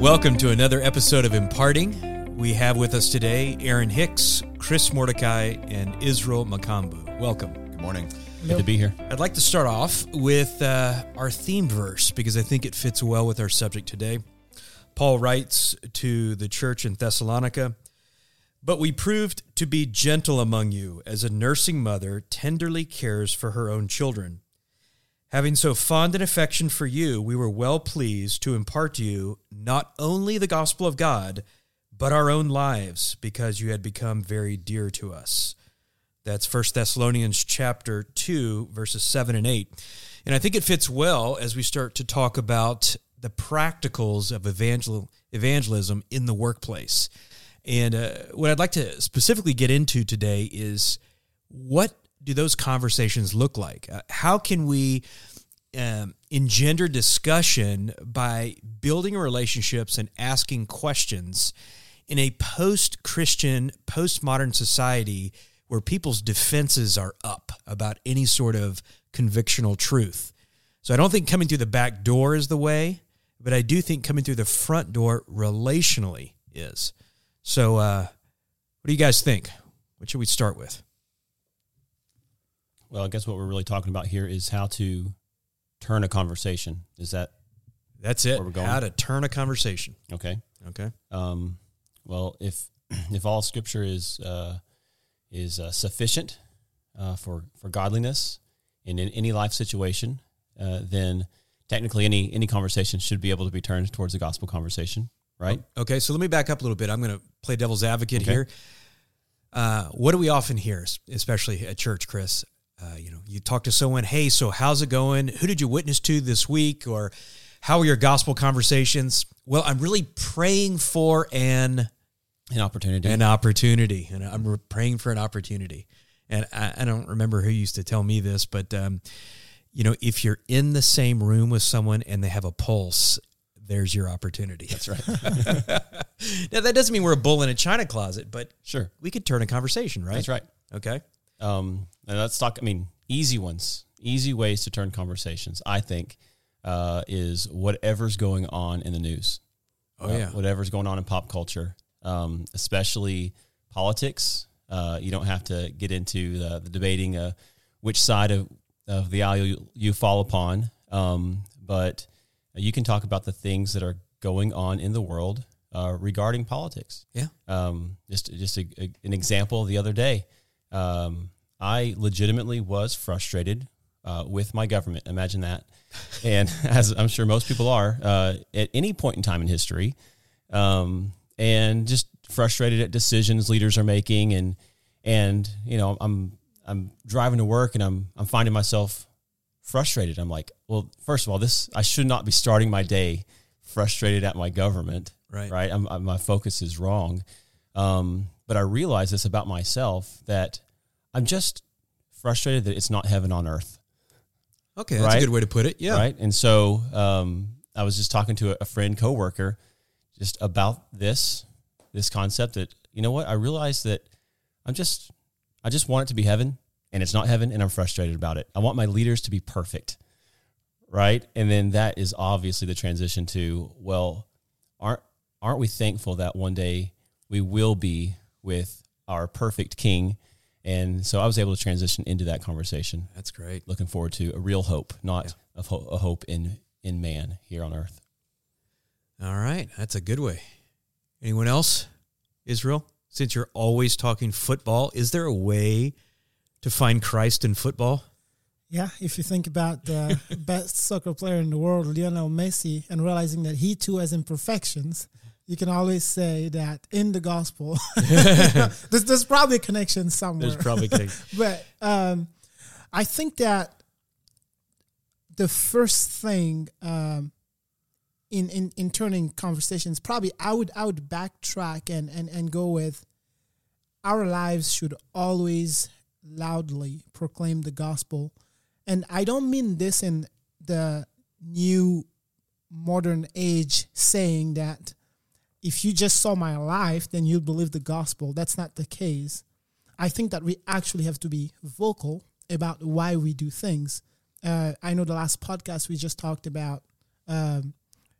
Welcome to another episode of Imparting. We have with us today Aaron Hicks, Chris Mordecai, and Israel Makambu. Welcome. Good morning. Good to be here. I'd like to start off with uh, our theme verse because I think it fits well with our subject today. Paul writes to the church in Thessalonica But we proved to be gentle among you, as a nursing mother tenderly cares for her own children. Having so fond an affection for you, we were well pleased to impart to you not only the gospel of God, but our own lives, because you had become very dear to us. That's 1 Thessalonians chapter 2, verses 7 and 8. And I think it fits well as we start to talk about the practicals of evangel- evangelism in the workplace. And uh, what I'd like to specifically get into today is what do those conversations look like? Uh, how can we um, engender discussion by building relationships and asking questions in a post Christian, post-modern society where people's defenses are up about any sort of convictional truth? So I don't think coming through the back door is the way, but I do think coming through the front door relationally is. So, uh, what do you guys think? What should we start with? Well, I guess what we're really talking about here is how to turn a conversation. Is that That's it. Where we're going? How to turn a conversation. okay? Okay. Um, well, if if all Scripture is uh, is uh, sufficient uh, for for godliness in, in any life situation, uh, then technically any any conversation should be able to be turned towards a gospel conversation, right? Okay. So let me back up a little bit. I'm going to play devil's advocate Okay. here. Uh, what do we often hear, especially at church, Chris? Uh, you know, you talk to someone, hey, so how's it going? Who did you witness to this week? Or how are your gospel conversations? Well, I'm really praying for an An opportunity. an opportunity, and I'm praying for an opportunity. And I, I don't remember who used to tell me this, but um, you know, if you're in the same room with someone and they have a pulse, there's your opportunity. That's right. now that doesn't mean we're a bull in a china closet, but sure. we could turn a conversation, right? That's right. Okay. Um, and let's talk. I mean, easy ones, easy ways to turn conversations. I think uh, is whatever's going on in the news. Oh, Uh, yeah. whatever's going on in pop culture, um, especially politics. Uh, you don't have to get into the, the debating uh, which side of, of the aisle you, you fall upon, um, but you can talk about the things that are going on in the world uh, regarding politics. Yeah. Um, just just a, a- an example the other day, um, I legitimately was frustrated uh, with my government. Imagine that, and as I'm sure most people are uh, at any point in time in history, um, and just frustrated at decisions leaders are making, and and you know I'm I'm driving to work and I'm I'm finding myself frustrated. I'm like, well, first of all, this I should not be starting my day frustrated at my government Right. right? I'm, i my focus is wrong. Um, but I realize this about myself that I'm just frustrated that it's not heaven on earth, Okay. That's Right? a good way to put it. Yeah. right? And so um, I was just talking to a, a friend, coworker, just about this this concept that you know what I realized that I'm just I just want it to be heaven, and it's not heaven, and I'm frustrated about it. I want my leaders to be perfect, right? And then that is obviously the transition to well, aren't aren't we thankful that one day we will be with our perfect King? And so I was able to transition into that conversation That's great. looking forward to a real hope, not a, ho- a hope in in man here on earth. All right. That's a good way. Anyone else? Israel? Since you're always talking football, is there a way to find Christ in football? Yeah, if you think about the best soccer player in the world, Lionel Messi, and realizing that he too has imperfections, you can always say that in the gospel, there's, there's probably a connection somewhere. There's probably but um, I think that the first thing um, in, in in turning conversations, probably I would I would backtrack and and and go with our lives should always loudly proclaim the gospel, and I don't mean this in the new modern age saying that if you just saw my life, then you'd believe the gospel. That's not the case. I think that we actually have to be vocal about why we do things. Uh, I know the last podcast we just talked about, um,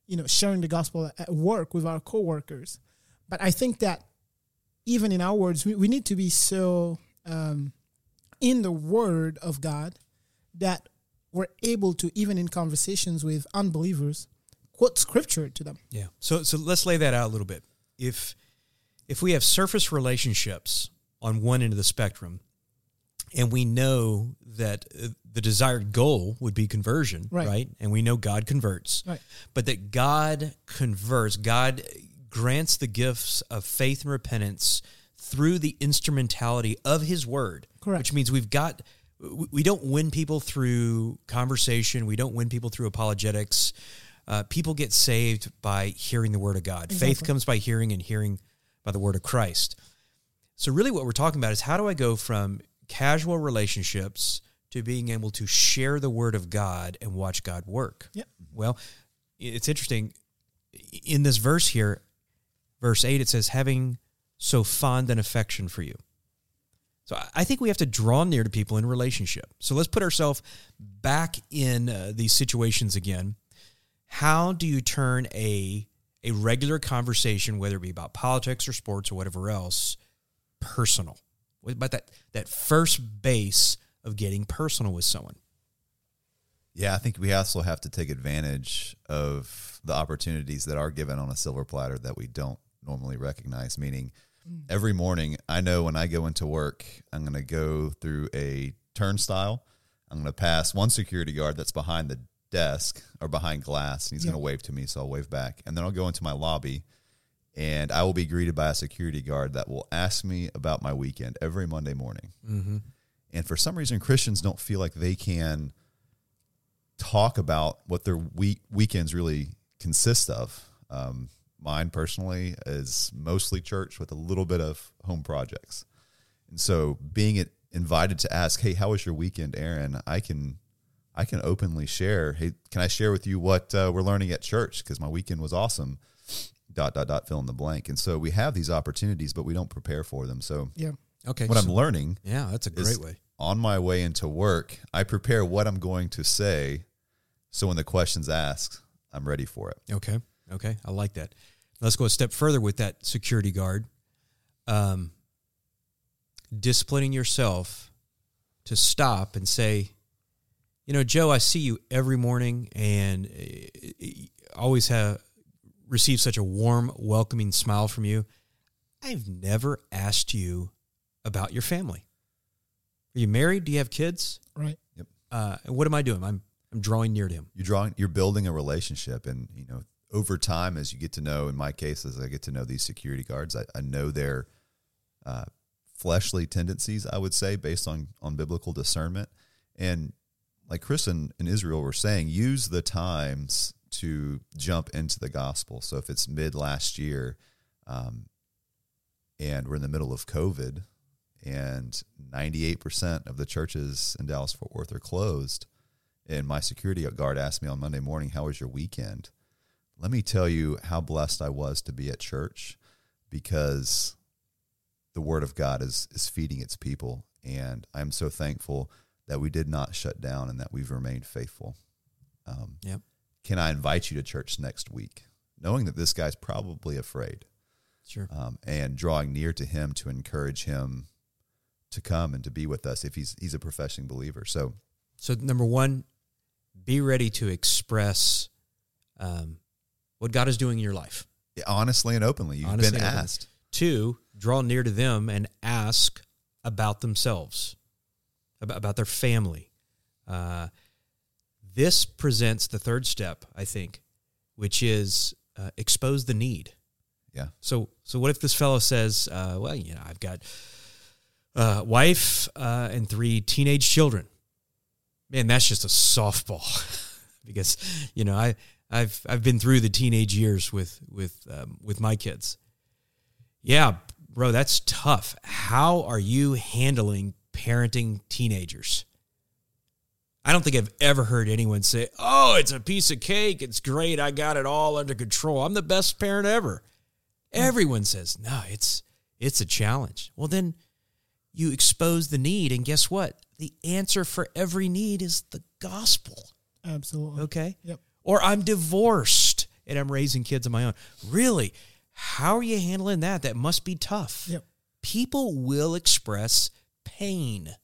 you know, sharing the gospel at work with our coworkers. But I think that even in our words, we, we need to be so um, in the Word of God that we're able to, even in conversations with unbelievers, quote scripture to them. Yeah. So so let's lay that out a little bit. If if we have surface relationships on one end of the spectrum, and we know that uh, the desired goal would be conversion, Right. right? And we know God converts, Right. but that God converts, God grants the gifts of faith and repentance through the instrumentality of His Word. Correct. Which means we've got we we don't win people through conversation. We don't win people through apologetics. Uh, people get saved by hearing the Word of God. Faith comes by hearing, and hearing by the Word of Christ. So, really, what we're talking about is how do I go from casual relationships to being able to share the Word of God and watch God work? Yep. Well, it's interesting. In this verse here, verse 8, it says, having so fond an affection for you. So I- I think we have to draw near to people in relationship. So let's put ourselves back in uh, these situations again. How do you turn a a regular conversation, whether it be about politics or sports or whatever else, personal? What about that that first base of getting personal with someone? Yeah, I think we also have to take advantage of the opportunities that are given on a silver platter that we don't normally recognize. Meaning, mm. every morning, I know when I go into work, I'm going to go through a turnstile. I'm going to pass one security guard that's behind the desk or behind glass, and he's Yeah. going to wave to me, so I'll wave back. And then I'll go into my lobby, and I will be greeted by a security guard that will ask me about my weekend every Monday morning. Mm-hmm. And for some reason, Christians don't feel like they can talk about what their week weekends really consist of. Um, mine personally is mostly church with a little bit of home projects. And so being it invited to ask, "Hey, how was your weekend, Aaron?" I can I can openly share. Hey, can I share with you what uh, we're learning at church because my weekend was awesome. Dot dot dot. Fill in the blank. And so we have these opportunities, but we don't prepare for them. So Yeah. Okay. what so- I'm learning yeah, that's a is great way. on my way into work, I prepare what I'm going to say. So when the question's asked, I'm ready for it. Okay. Okay. I like that. Let's go a step further with that security guard. Um, disciplining yourself to stop and say, you know, Joe, I see you every morning and uh, always have received such a warm, welcoming smile from you. I've never asked you about your family. Are you married? Do you have kids? Right. Uh, and what am I doing? I'm I'm drawing near to him. You're drawing, you're building a relationship, and you know, over time, as you get to know, in my case, as I get to know these security guards, I, I know their uh, fleshly tendencies. I would say, based on on biblical discernment, and like Chris and, and Israel were saying, use the times to jump into the gospel. So if it's mid last year, um, and we're in the middle of COVID, and 98% of the churches in Dallas Fort Worth are closed. And my security guard asked me on Monday morning, How was your weekend? Let me tell you how blessed I was to be at church because the word of God is, is feeding its people. And I'm so thankful that we did not shut down and that we've remained faithful. Um, Yep. Can I invite you to church next week? Knowing that this guy's probably afraid Sure. um, and drawing near to him to encourage him to come and to be with us if he's he's a professing believer. So So number one, be ready to express um, what God is doing in your life. honestly and openly, you've Honestly been openly. asked. Two, draw near to them and ask about themselves, about, about their family. Uh, this presents the third step, I think, which is uh, expose the need. Yeah. So, so what if this fellow says, uh, "Well, you know, I've got a wife uh, and three teenage children." Man, that's just a softball, because you know I I've I've been through the teenage years with with um, with my kids. Yeah, bro, that's tough. How are you handling parenting teenagers? I don't think I've ever heard anyone say, "Oh, it's a piece of cake. It's great. I got it all under control. I'm the best parent ever." Everyone says, "No, it's it's a challenge." Well, then you expose the need and guess what? The answer for every need is the gospel. Absolutely. Okay? Yep. Or I'm divorced and I'm raising kids of my own. Really? How are you handling that? That must be tough. Yep. People will express pain.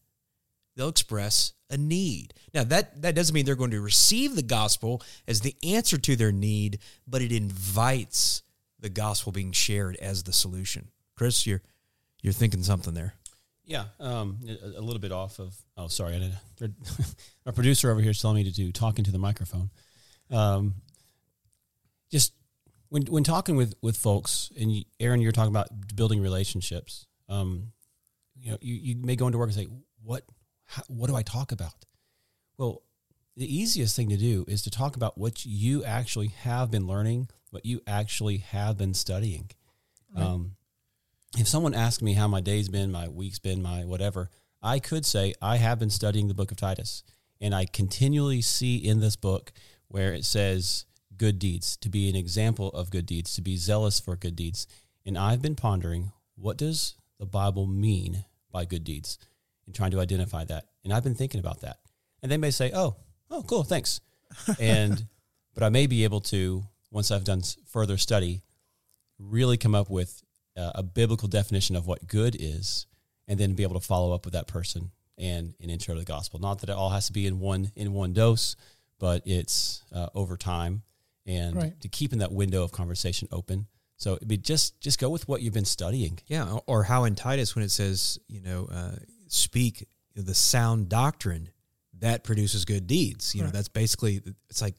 They'll express a need. Now that that doesn't mean they're going to receive the gospel as the answer to their need, but it invites the gospel being shared as the solution. Chris, you're you're thinking something there. Yeah, um, a, a little bit off of. Oh, sorry, I did. Our producer over here is telling me to do talking to the microphone. Um, just when when talking with with folks, and you, Aaron, you're talking about building relationships. Um, you know, you, you may go into work and say, "What how, what do I talk about?" Well, the easiest thing to do is to talk about what you actually have been learning, what you actually have been studying. Right. Um, if someone asked me how my day's been, my week's been, my whatever, I could say I have been studying the book of Titus, and I continually see in this book where it says good deeds, to be an example of good deeds, to be zealous for good deeds. And I've been pondering what does the Bible mean by good deeds and trying to identify that. And I've been thinking about that. And they may say, "Oh, oh, cool, thanks." and but I may be able to once I've done further study really come up with uh, a biblical definition of what good is and then be able to follow up with that person and an intro to the gospel. Not that it all has to be in one in one dose, but it's uh, over time and Right. to keeping that window of conversation open. So it'd be just just go with what you've been studying. Yeah, or how in Titus when it says, you know, uh, speak the sound doctrine that produces good deeds. You know, that's basically it's like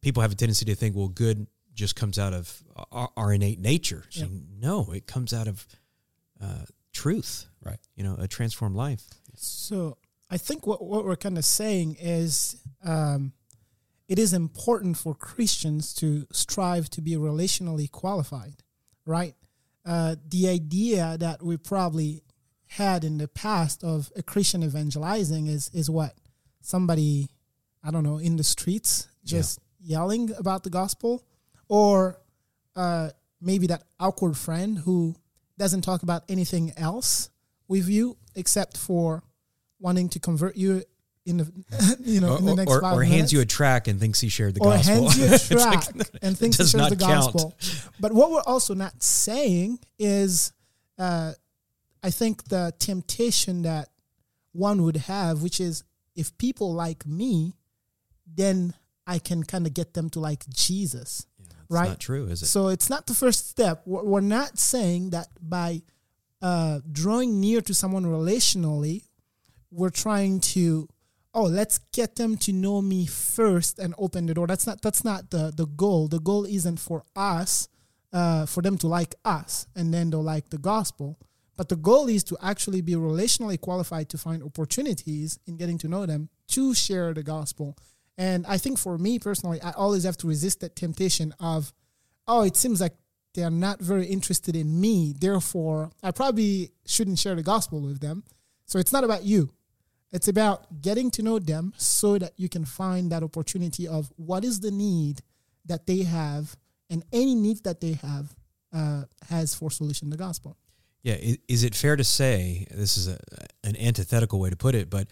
people have a tendency to think, well, good just comes out of our, our innate nature. It's Yep. no, it comes out of uh, truth. Right. You know, a transformed life. So I think what, what we're kind of saying is um, it is important for Christians to strive to be relationally qualified, right? Uh, the idea that we probably had in the past of a Christian evangelizing is is what? Somebody I don't know in the streets just yelling about the gospel, or uh, maybe that awkward friend who doesn't talk about anything else with you except for wanting to convert you in the you know Or, in the next or, five or minutes hands you a track and thinks he shared the or gospel. hands you a It's like, track and thinks he shares not the count. gospel. But what we're also not saying is, uh, I think the temptation that one would have, which is if people like me, then I can kind of get them to like Jesus, It's right? not true, is it? So it's not the first step. We're we're not saying that by uh, drawing near to someone relationally, we're trying to, oh, let's get them to know me first and open the door. That's not that's not the the goal. The goal isn't for us, uh, for them to like us and then they'll like the gospel. But the goal is to actually be relationally qualified to find opportunities in getting to know them to share the gospel. And I think for me personally, I always have to resist that temptation of, oh, it seems like they're not very interested in me. Therefore, I probably shouldn't share the gospel with them. So it's not about you. It's about getting to know them so that you can find that opportunity of what is the need that they have and any need that they have uh, has for solution the gospel. Yeah, is it fair to say this is a, an antithetical way to put it, but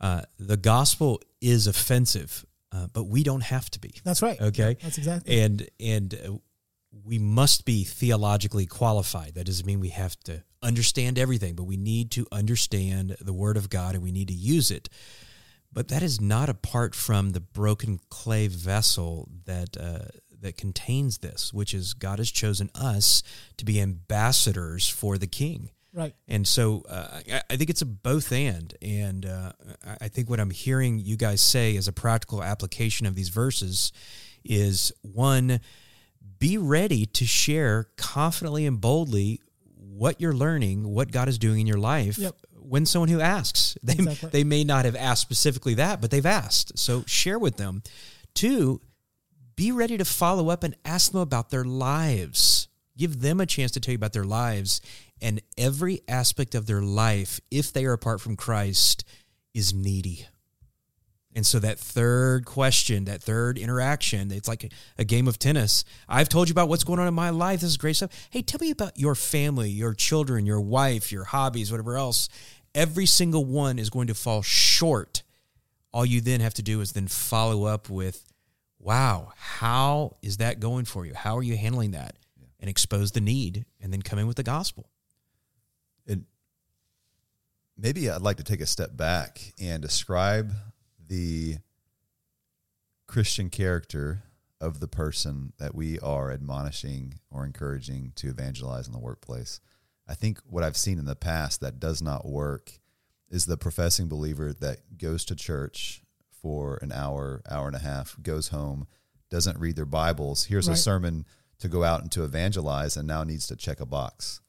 uh, the gospel is offensive, uh, but we don't have to be. That's right. Okay, That's exactly. and and uh, we must be theologically qualified. That doesn't mean we have to understand everything, but we need to understand the Word of God and we need to use it. But that is not apart from the broken clay vessel that uh, that contains this, which is God has chosen us to be ambassadors for the King. right. And so uh, I, I think it's a both and. And uh, I- I think what I'm hearing you guys say as a practical application of these verses is one, be ready to share confidently and boldly what you're learning, what God is doing in your life. Yep. When someone who asks, they, Exactly. they may not have asked specifically that, but they've asked. So share with them. Two, be ready to follow up and ask them about their lives. Give them a chance to tell you about their lives and every aspect of their life, if they are apart from Christ, is needy. And so that third question, that third interaction, it's like a, a game of tennis. I've told you about what's going on in my life. This is great stuff. Hey, tell me about your family, your children, your wife, your hobbies, whatever else. Every single one is going to fall short. All you then have to do is then follow up with, wow, how is that going for you? How are you handling that? And expose the need and then come in with the gospel. And maybe I'd like to take a step back and describe the Christian character of the person that we are admonishing or encouraging to evangelize in the workplace. I think what I've seen in the past that does not work is the professing believer that goes to church for an hour, hour and a half, goes home, doesn't read their Bibles, here's Right. a sermon to go out and to evangelize, and now needs to check a box.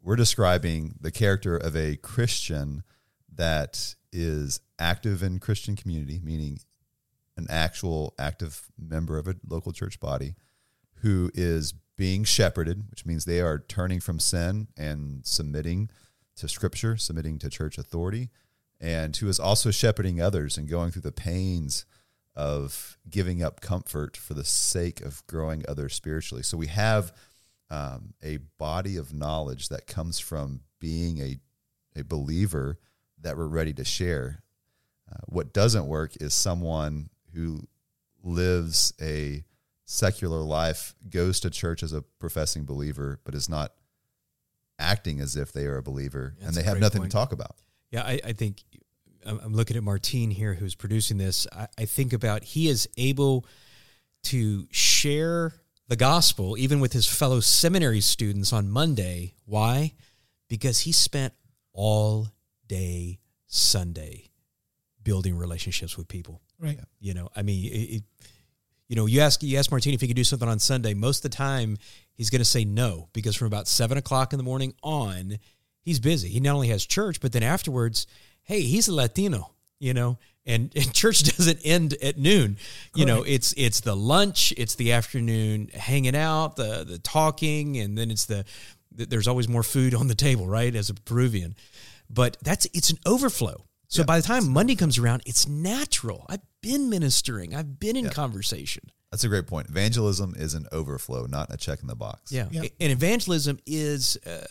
We're describing the character of a Christian that is active in Christian community, meaning an actual active member of a local church body who is being shepherded, which means they are turning from sin and submitting to scripture, submitting to church authority, and who is also shepherding others and going through the pains of giving up comfort for the sake of growing others spiritually. So we have um, a body of knowledge that comes from being a, a believer that we're ready to share. Uh, what doesn't work is someone who lives a secular life, goes to church as a professing believer, but is not acting as if they are a believer That's and they have nothing point. to talk about. Yeah, I, I think I'm looking at Martine here, who's producing this. I, I think about he is able to share the gospel even with his fellow seminary students on Monday. Why? Because he spent all day Sunday building relationships with people. Right. You know, I mean, it, it, you know, you ask you ask Martini if he could do something on Sunday. Most of the time, he's going to say no because from about seven o'clock in the morning on, he's busy. He not only has church, but then afterwards, hey, he's a Latino. You know, and, and church doesn't end at noon. You know, it's it's the lunch, it's the afternoon hanging out, the the talking, and then it's the there's always more food on the table, right? As a Peruvian, but that's it's an overflow. So by the time Monday comes around, it's natural. I've been ministering. I've been in conversation. That's a great point. Evangelism is an overflow, not a check in the box. Yeah. Yeah. And evangelism is uh,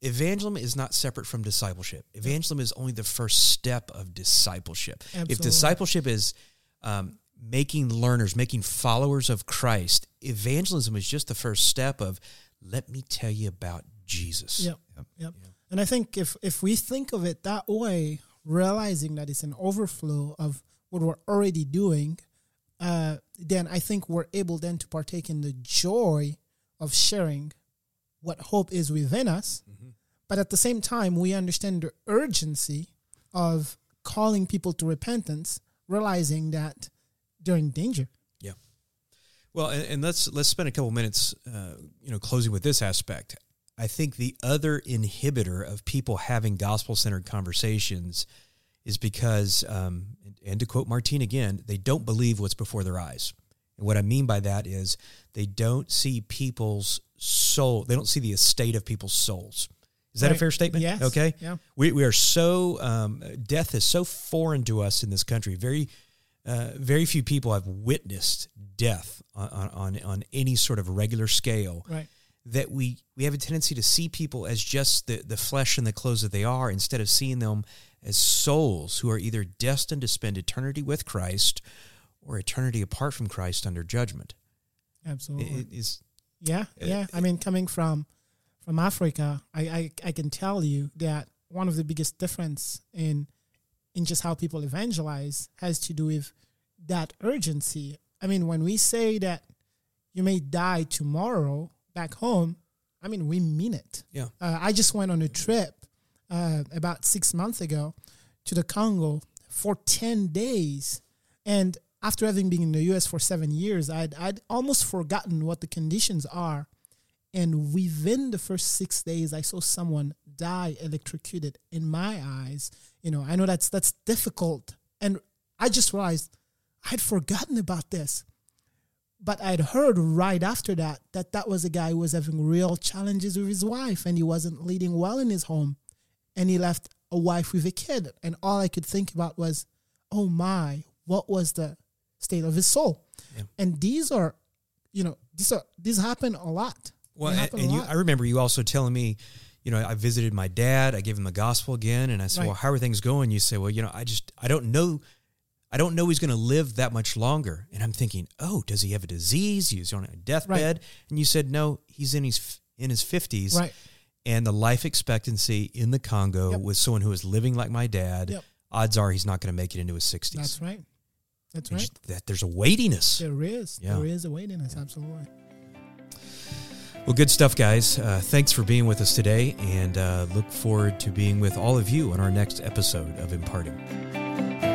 evangelism is not separate from discipleship. Evangelism is only the first step of discipleship. If discipleship is um, making learners, making followers of Christ, evangelism is just the first step of let me tell you about Jesus. Yep. Yep. And I think if if we think of it that way, realizing that it's an overflow of what we're already doing, uh, then I think we're able then to partake in the joy of sharing what hope is within us. But at the same time, we understand the urgency of calling people to repentance, realizing that they're in danger. Yeah. Well, and, and let's let's spend a couple minutes, uh, you know, closing with this aspect. I think the other inhibitor of people having gospel centered conversations is because, um, and, to quote Martine again, they don't believe what's before their eyes. And what I mean by that is they don't see people's soul. They don't see the estate of people's souls. Is that a fair statement? Yes. Okay. Yeah. We, we are so um, death is so foreign to us in this country. Very uh, very few people have witnessed death on, on on any sort of regular scale. Right. That we we have a tendency to see people as just the the flesh and the clothes that they are, instead of seeing them as souls who are either destined to spend eternity with Christ or eternity apart from Christ under judgment. Absolutely. It is Yeah, yeah. I mean, coming from from Africa, I, I I can tell you that one of the biggest difference in in just how people evangelize has to do with that urgency. I mean, when we say that you may die tomorrow back home, I mean we mean it. yeah. Uh, I just went on a trip uh, about six months ago to the Congo for 10 days. And after having been in the US for seven years, I'd, I'd almost forgotten what the conditions are. And within the first six days, I saw someone die electrocuted in my eyes. You know, I know that's that's difficult. And I just realized I'd forgotten about this but I'd heard right after that that that was a guy who was having real challenges with his wife and he wasn't leading well in his home and he left a wife with a kid and all I could think about was oh my what was the state of his soul Yeah. and these are you know these are these happen a lot Well, and, and you, lot. I remember you also telling me, you know, I visited my dad. I gave him the gospel again, and I said, Right. "Well, how are things going?" You say, "Well, you know, I just I don't know, I don't know he's going to live that much longer. And I'm thinking, oh, does he have a disease? He's on a deathbed. And you said, no, he's in his in his 50s. Right. And the life expectancy in the Congo Yep. with someone who is living like my dad, Yep. odds are he's not going to make it into his 60s. That's right. That's And right. that there's a weightiness. There is. Yeah. There is a weightiness. Absolutely. Well, good stuff, guys. Uh, thanks for being with us today, and uh, look forward to being with all of you on our next episode of Imparting.